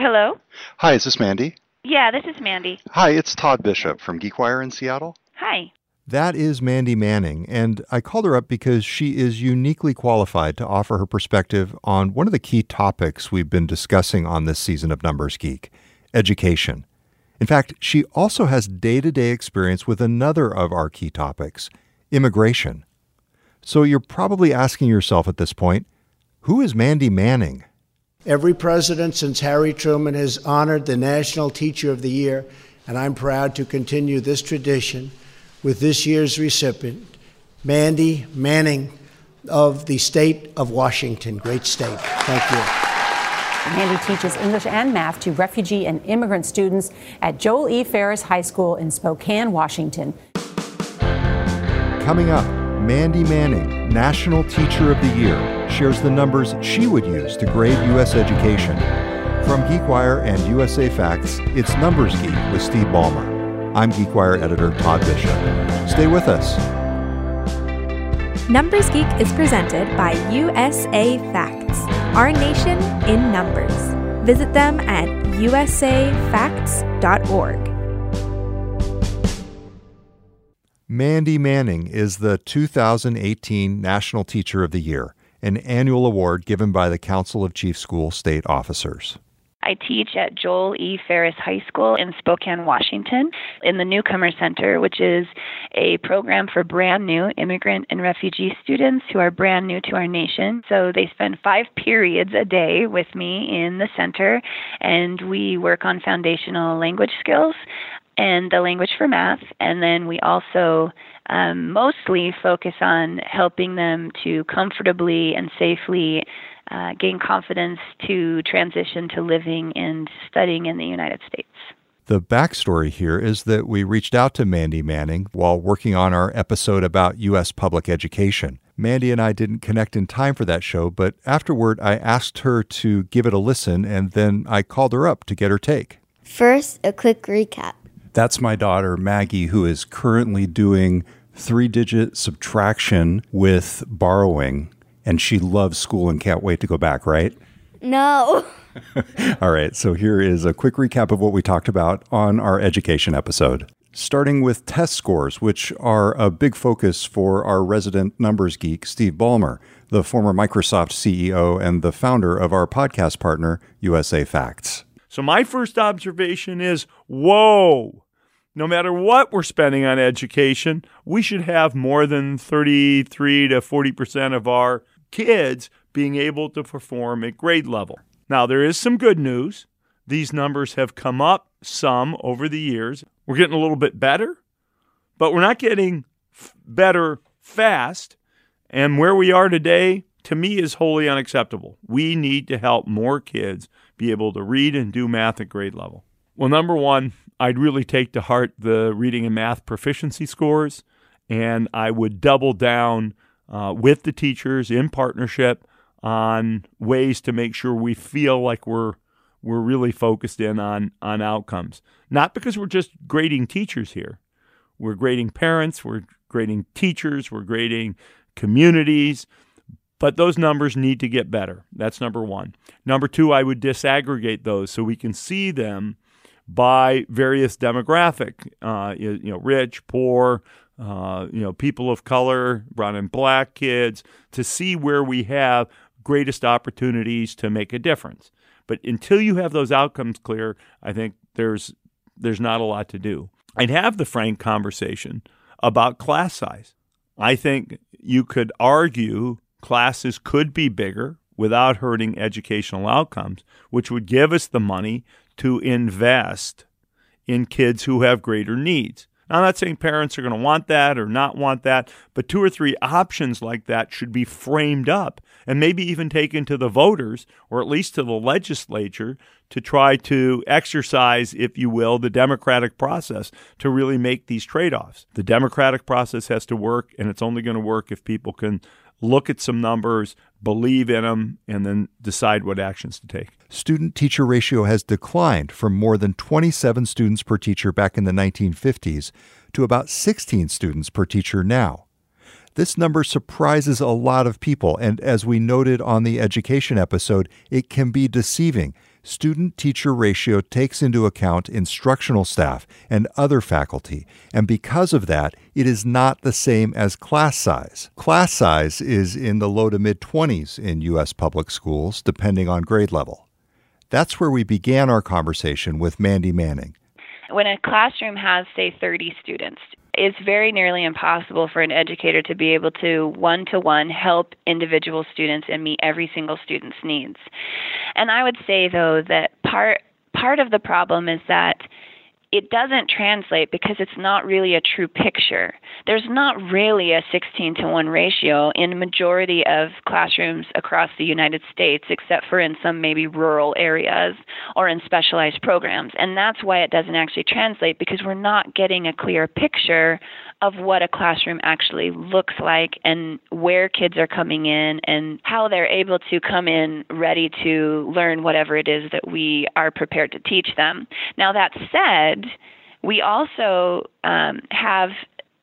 Hello? Hi, is this Mandy? Yeah, this is Mandy. Hi, it's Todd Bishop from GeekWire in Seattle. Hi. That is Mandy Manning, and I called her up because she is uniquely qualified to offer her perspective on one of the key topics we've been discussing on this season of Numbers Geek education. In fact, she also has day to day experience with another of our key topics immigration. So you're probably asking yourself at this point who is Mandy Manning? Every president since Harry Truman has honored the National Teacher of the Year, and I'm proud to continue this tradition with this year's recipient, Mandy Manning of the state of Washington. Great state. Thank you. Mandy teaches English and math to refugee and immigrant students at Joel E. Ferris High School in Spokane, Washington. Coming up, Mandy Manning, National Teacher of the Year, shares the numbers she would use to grade U.S. education. From GeekWire and USA Facts, it's Numbers Geek with Steve Ballmer. I'm GeekWire editor Todd Bishop. Stay with us. Numbers Geek is presented by USA Facts, our nation in numbers. Visit them at usafacts.org. Mandy Manning is the 2018 National Teacher of the Year, an annual award given by the Council of Chief School State Officers. I teach at Joel E. Ferris High School in Spokane, Washington, in the Newcomer Center, which is a program for brand new immigrant and refugee students who are brand new to our nation. So they spend five periods a day with me in the center, and we work on foundational language skills and the language for math. And then we also um, mostly focus on helping them to comfortably and safely uh, gain confidence to transition to living and studying in the United States. The backstory here is that we reached out to Mandy Manning while working on our episode about U.S. public education. Mandy and I didn't connect in time for that show, but afterward I asked her to give it a listen and then I called her up to get her take. First, a quick recap. That's my daughter, Maggie, who is currently doing three digit subtraction with borrowing and she loves school and can't wait to go back, right? No. All right, so here is a quick recap of what we talked about on our education episode. Starting with test scores, which are a big focus for our resident numbers geek, Steve Ballmer, the former Microsoft CEO and the founder of our podcast partner, USA Facts. So, my first observation is whoa, no matter what we're spending on education, we should have more than 33 to 40% of our kids being able to perform at grade level. Now, there is some good news. These numbers have come up some over the years. We're getting a little bit better, but we're not getting f- better fast. And where we are today, to me, is wholly unacceptable. We need to help more kids be able to read and do math at grade level. Well, number one, I'd really take to heart the reading and math proficiency scores, and I would double down uh, with the teachers in partnership on ways to make sure we feel like we're we're really focused in on on outcomes. Not because we're just grading teachers here. We're grading parents, we're grading teachers, we're grading communities, but those numbers need to get better. That's number 1. Number 2, I would disaggregate those so we can see them by various demographic, uh, you, you know, rich, poor, uh, you know, people of color, brown and black kids, to see where we have greatest opportunities to make a difference. But until you have those outcomes clear, I think there's there's not a lot to do. I'd have the frank conversation about class size. I think you could argue classes could be bigger without hurting educational outcomes, which would give us the money to invest in kids who have greater needs. Now, I'm not saying parents are going to want that or not want that, but two or three options like that should be framed up and maybe even taken to the voters or at least to the legislature to try to exercise, if you will, the democratic process to really make these trade offs. The democratic process has to work, and it's only going to work if people can look at some numbers, believe in them, and then decide what actions to take. Student teacher ratio has declined from more than 27 students per teacher back in the 1950s to about 16 students per teacher now. This number surprises a lot of people, and as we noted on the education episode, it can be deceiving. Student teacher ratio takes into account instructional staff and other faculty, and because of that, it is not the same as class size. Class size is in the low to mid 20s in U.S. public schools, depending on grade level. That's where we began our conversation with Mandy Manning. When a classroom has, say, 30 students, it's very nearly impossible for an educator to be able to one to one help individual students and meet every single student's needs. And I would say though that part part of the problem is that it doesn't translate because it's not really a true picture. There's not really a 16 to 1 ratio in majority of classrooms across the United States except for in some maybe rural areas or in specialized programs. And that's why it doesn't actually translate because we're not getting a clear picture of what a classroom actually looks like and where kids are coming in and how they're able to come in ready to learn whatever it is that we are prepared to teach them. Now, that said, we also um, have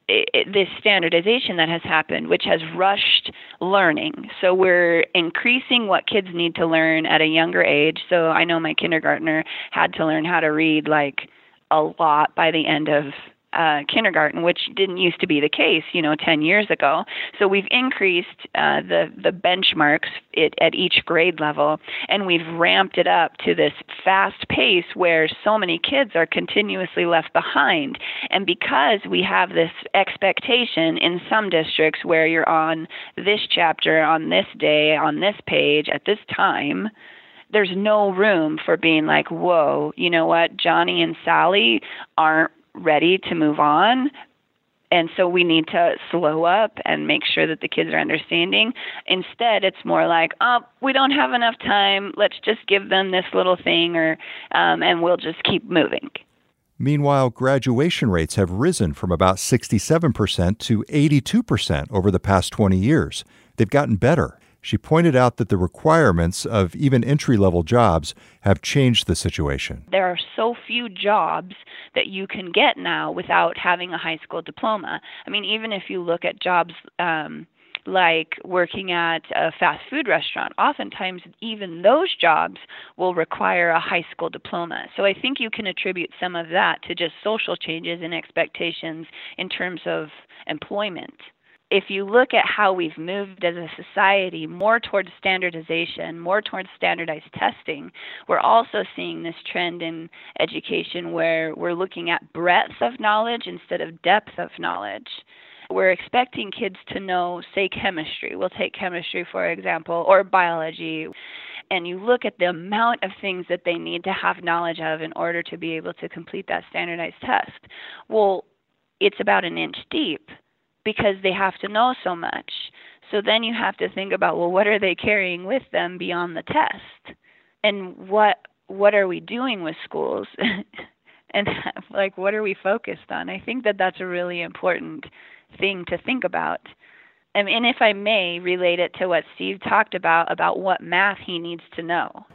this standardization that has happened, which has rushed learning. So we're increasing what kids need to learn at a younger age. So I know my kindergartner had to learn how to read like a lot by the end of uh, kindergarten, which didn't used to be the case, you know, 10 years ago. So we've increased uh, the the benchmarks it, at each grade level, and we've ramped it up to this fast pace where so many kids are continuously left behind. And because we have this expectation in some districts where you're on this chapter on this day on this page at this time there's no room for being like, whoa, you know what, Johnny and Sally aren't ready to move on. And so we need to slow up and make sure that the kids are understanding. Instead, it's more like, oh, we don't have enough time. Let's just give them this little thing, or um, and we'll just keep moving. Meanwhile, graduation rates have risen from about 67% to 82% over the past 20 years. They've gotten better. She pointed out that the requirements of even entry level jobs have changed the situation. There are so few jobs that you can get now without having a high school diploma. I mean, even if you look at jobs, um, like working at a fast food restaurant, oftentimes even those jobs will require a high school diploma. So I think you can attribute some of that to just social changes and expectations in terms of employment if you look at how we've moved as a society more towards standardization, more towards standardized testing, we're also seeing this trend in education where we're looking at breadth of knowledge instead of depth of knowledge. We're expecting kids to know, say, chemistry. We'll take chemistry, for example, or biology. And you look at the amount of things that they need to have knowledge of in order to be able to complete that standardized test. Well, it's about an inch deep because they have to know so much. So then you have to think about well what are they carrying with them beyond the test? And what what are we doing with schools? and like what are we focused on? I think that that's a really important thing to think about. Mean, if I may relate it to what Steve talked about about what math he needs to know.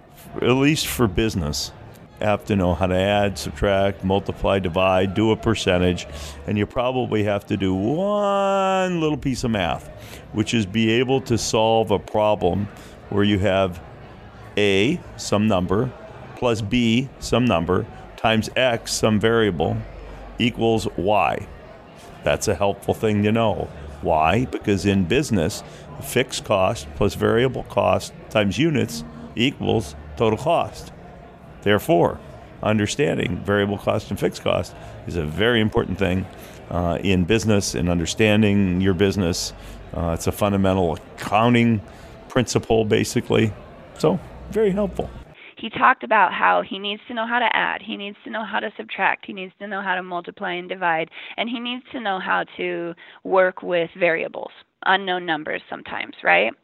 At least for business have to know how to add, subtract, multiply, divide, do a percentage, and you probably have to do one little piece of math, which is be able to solve a problem where you have A, some number, plus B, some number, times X, some variable, equals Y. That's a helpful thing to know. Why? Because in business, fixed cost plus variable cost times units equals total cost. Therefore, understanding variable cost and fixed cost is a very important thing uh, in business and understanding your business. Uh, it's a fundamental accounting principle, basically. So, very helpful. He talked about how he needs to know how to add, he needs to know how to subtract, he needs to know how to multiply and divide, and he needs to know how to work with variables, unknown numbers sometimes, right?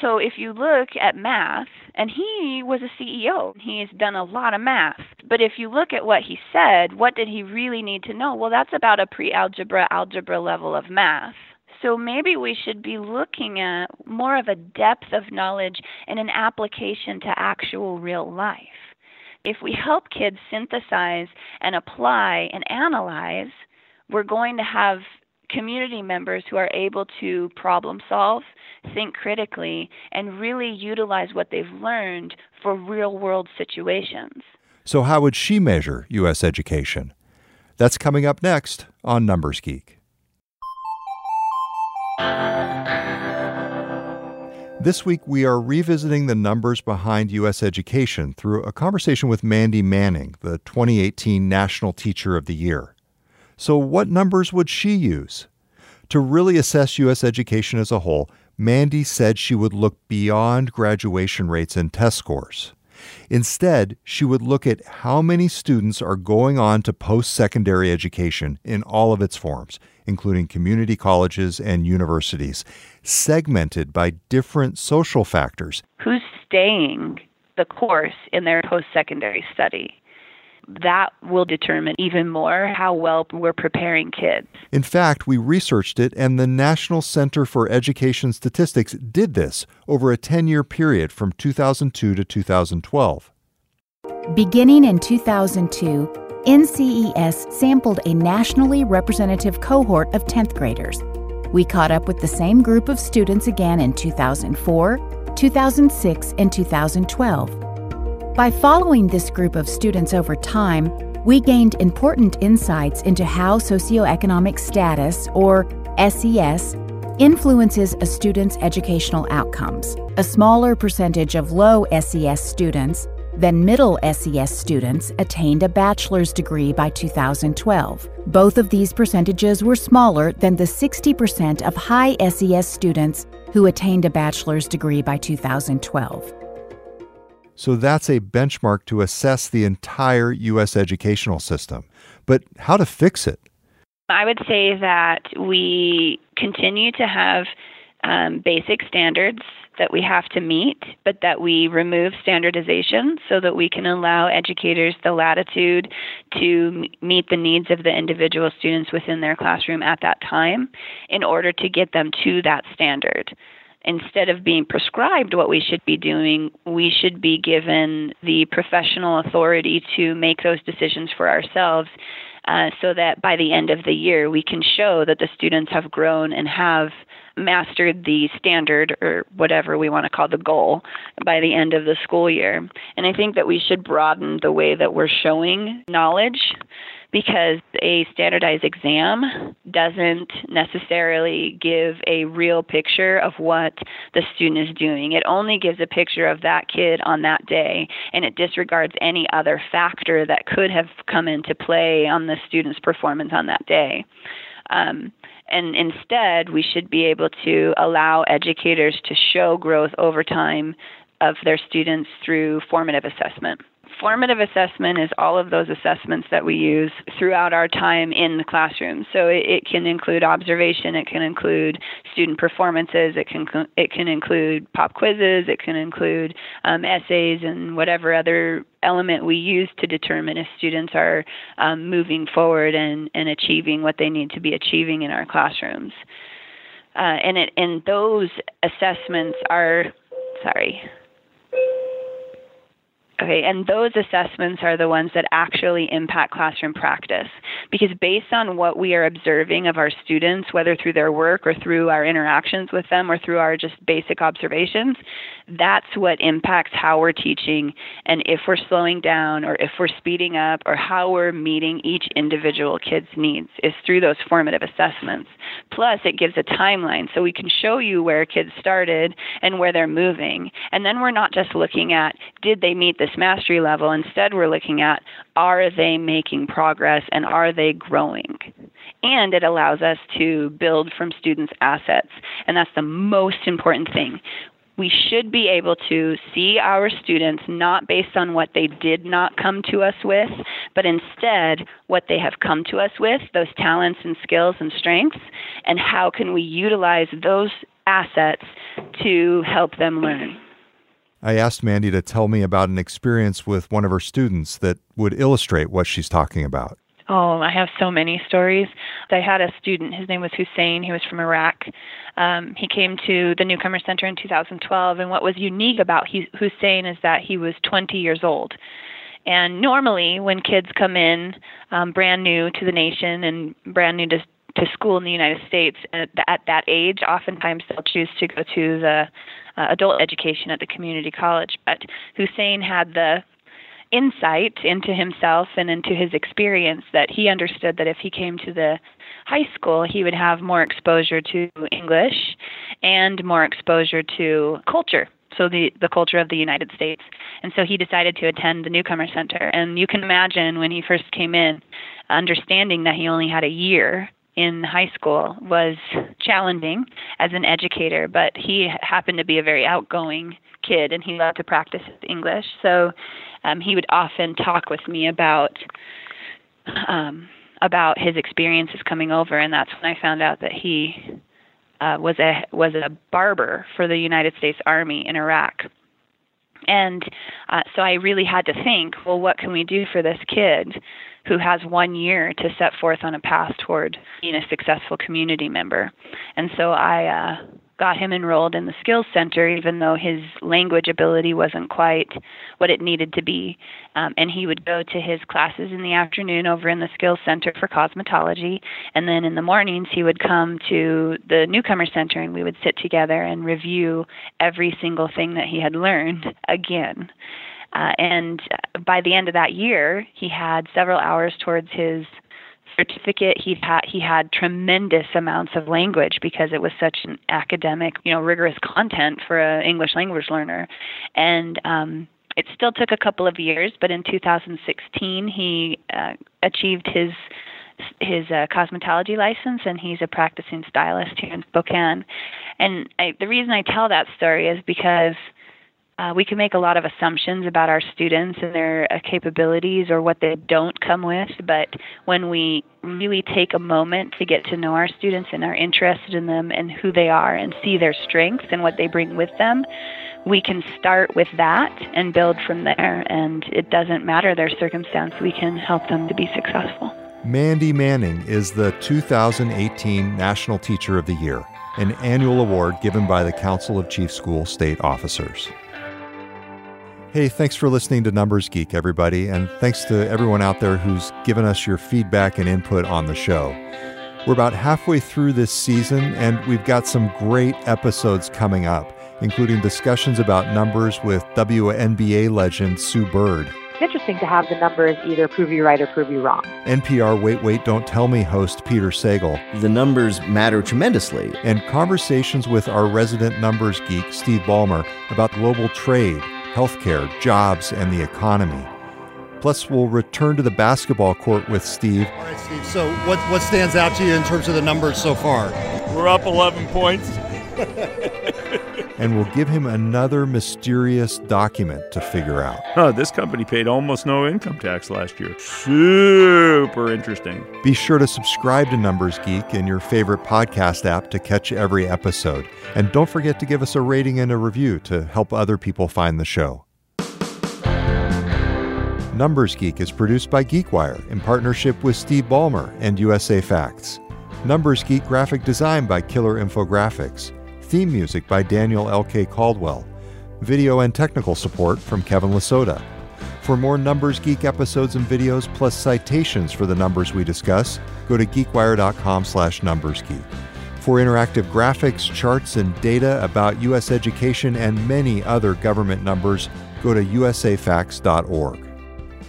So if you look at math, and he was a CEO, he's done a lot of math. But if you look at what he said, what did he really need to know? Well, that's about a pre algebra, algebra level of math. So maybe we should be looking at more of a depth of knowledge and an application to actual real life. If we help kids synthesize and apply and analyze, we're going to have community members who are able to problem solve, think critically, and really utilize what they've learned for real world situations. So, how would she measure U.S. education? That's coming up next on Numbers Geek. This week, we are revisiting the numbers behind U.S. education through a conversation with Mandy Manning, the 2018 National Teacher of the Year. So, what numbers would she use? To really assess U.S. education as a whole, Mandy said she would look beyond graduation rates and test scores. Instead, she would look at how many students are going on to post secondary education in all of its forms, including community colleges and universities, segmented by different social factors. Who's staying the course in their post secondary study? That will determine even more how well we're preparing kids. In fact, we researched it, and the National Center for Education Statistics did this over a 10 year period from 2002 to 2012. Beginning in 2002, NCES sampled a nationally representative cohort of 10th graders. We caught up with the same group of students again in 2004, 2006, and 2012. By following this group of students over time, we gained important insights into how socioeconomic status, or SES, influences a student's educational outcomes. A smaller percentage of low SES students than middle SES students attained a bachelor's degree by 2012. Both of these percentages were smaller than the 60% of high SES students who attained a bachelor's degree by 2012. So that's a benchmark to assess the entire U.S. educational system. But how to fix it? I would say that we continue to have um, basic standards that we have to meet, but that we remove standardization so that we can allow educators the latitude to meet the needs of the individual students within their classroom at that time in order to get them to that standard instead of being prescribed what we should be doing, we should be given the professional authority to make those decisions for ourselves uh, so that by the end of the year we can show that the students have grown and have mastered the standard or whatever we want to call the goal by the end of the school year. And I think that we should broaden the way that we're showing knowledge because a standardized exam doesn't necessarily give a real picture of what the student is doing. It only gives a picture of that kid on that day, and it disregards any other factor that could have come into play on the student's performance on that day. Um, and instead, we should be able to allow educators to show growth over time of their students through formative assessment. Formative assessment is all of those assessments that we use throughout our time in the classroom. So it, it can include observation, it can include student performances, it can it can include pop quizzes, it can include um, essays, and whatever other element we use to determine if students are um, moving forward and, and achieving what they need to be achieving in our classrooms. Uh, and it and those assessments are sorry Okay, and those assessments are the ones that actually impact classroom practice. Because based on what we are observing of our students, whether through their work or through our interactions with them or through our just basic observations, that's what impacts how we're teaching and if we're slowing down or if we're speeding up or how we're meeting each individual kid's needs is through those formative assessments. Plus, it gives a timeline so we can show you where kids started and where they're moving. And then we're not just looking at did they meet this mastery level, instead, we're looking at are they making progress and are they growing? And it allows us to build from students' assets. And that's the most important thing we should be able to see our students not based on what they did not come to us with, but instead what they have come to us with, those talents and skills and strengths, and how can we utilize those assets to help them learn. I asked Mandy to tell me about an experience with one of her students that would illustrate what she's talking about. Oh, I have so many stories. I had a student, his name was Hussein, he was from Iraq. Um, he came to the Newcomer Center in 2012, and what was unique about Hussein is that he was 20 years old. And normally, when kids come in um, brand new to the nation and brand new to, to school in the United States at, at that age, oftentimes they'll choose to go to the uh, adult education at the community college. But Hussein had the insight into himself and into his experience that he understood that if he came to the high school, he would have more exposure to English and more exposure to culture. So the the culture of the United States, and so he decided to attend the Newcomer Center. And you can imagine when he first came in, understanding that he only had a year in high school was challenging as an educator, but he happened to be a very outgoing kid and he loved to practice English. So um, he would often talk with me about um, about his experiences coming over, and that's when I found out that he uh, was a was a barber for the United States Army in Iraq. And uh, so I really had to think, well, what can we do for this kid who has one year to set forth on a path toward being a successful community member? And so I uh, got him enrolled in the skills center even though his language ability wasn't quite what it needed to be. Um, and he would go to his classes in the afternoon over in the skills center for cosmetology. And then in the mornings he would come to the newcomer center and we would sit together and review every single thing that he had learned again uh, and by the end of that year he had several hours towards his certificate he had he had tremendous amounts of language because it was such an academic you know rigorous content for an english language learner and um it still took a couple of years but in 2016 he uh, achieved his his uh, cosmetology license and he's a practicing stylist here in Spokane. And I, the reason I tell that story is because uh, we can make a lot of assumptions about our students and their uh, capabilities or what they don't come with, but when we really take a moment to get to know our students and are interested in them and who they are and see their strengths and what they bring with them, we can start with that and build from there. And it doesn't matter their circumstance, we can help them to be successful. Mandy Manning is the 2018 National Teacher of the Year, an annual award given by the Council of Chief School State Officers. Hey, thanks for listening to Numbers Geek, everybody, and thanks to everyone out there who's given us your feedback and input on the show. We're about halfway through this season, and we've got some great episodes coming up, including discussions about numbers with WNBA legend Sue Bird. It's interesting to have the numbers either prove you right or prove you wrong. NPR Wait, Wait, Don't Tell Me host Peter Sagal. The numbers matter tremendously. And conversations with our resident numbers geek, Steve Ballmer, about global trade healthcare, jobs, and the economy. Plus, we'll return to the basketball court with Steve. All right, Steve. So, what, what stands out to you in terms of the numbers so far? We're up 11 points. and we'll give him another mysterious document to figure out. Oh, this company paid almost no income tax last year. Super interesting. Be sure to subscribe to Numbers Geek in your favorite podcast app to catch every episode. And don't forget to give us a rating and a review to help other people find the show. Numbers Geek is produced by GeekWire in partnership with Steve Ballmer and USA Facts. Numbers Geek graphic design by Killer Infographics. Theme music by Daniel L.K. Caldwell. Video and technical support from Kevin Lasota. For more Numbers Geek episodes and videos, plus citations for the numbers we discuss, go to geekwire.com slash numbersgeek. For interactive graphics, charts, and data about U.S. education and many other government numbers, go to usafacts.org.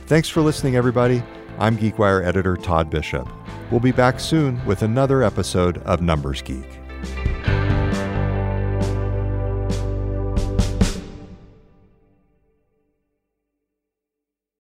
Thanks for listening, everybody. I'm GeekWire editor Todd Bishop. We'll be back soon with another episode of Numbers Geek.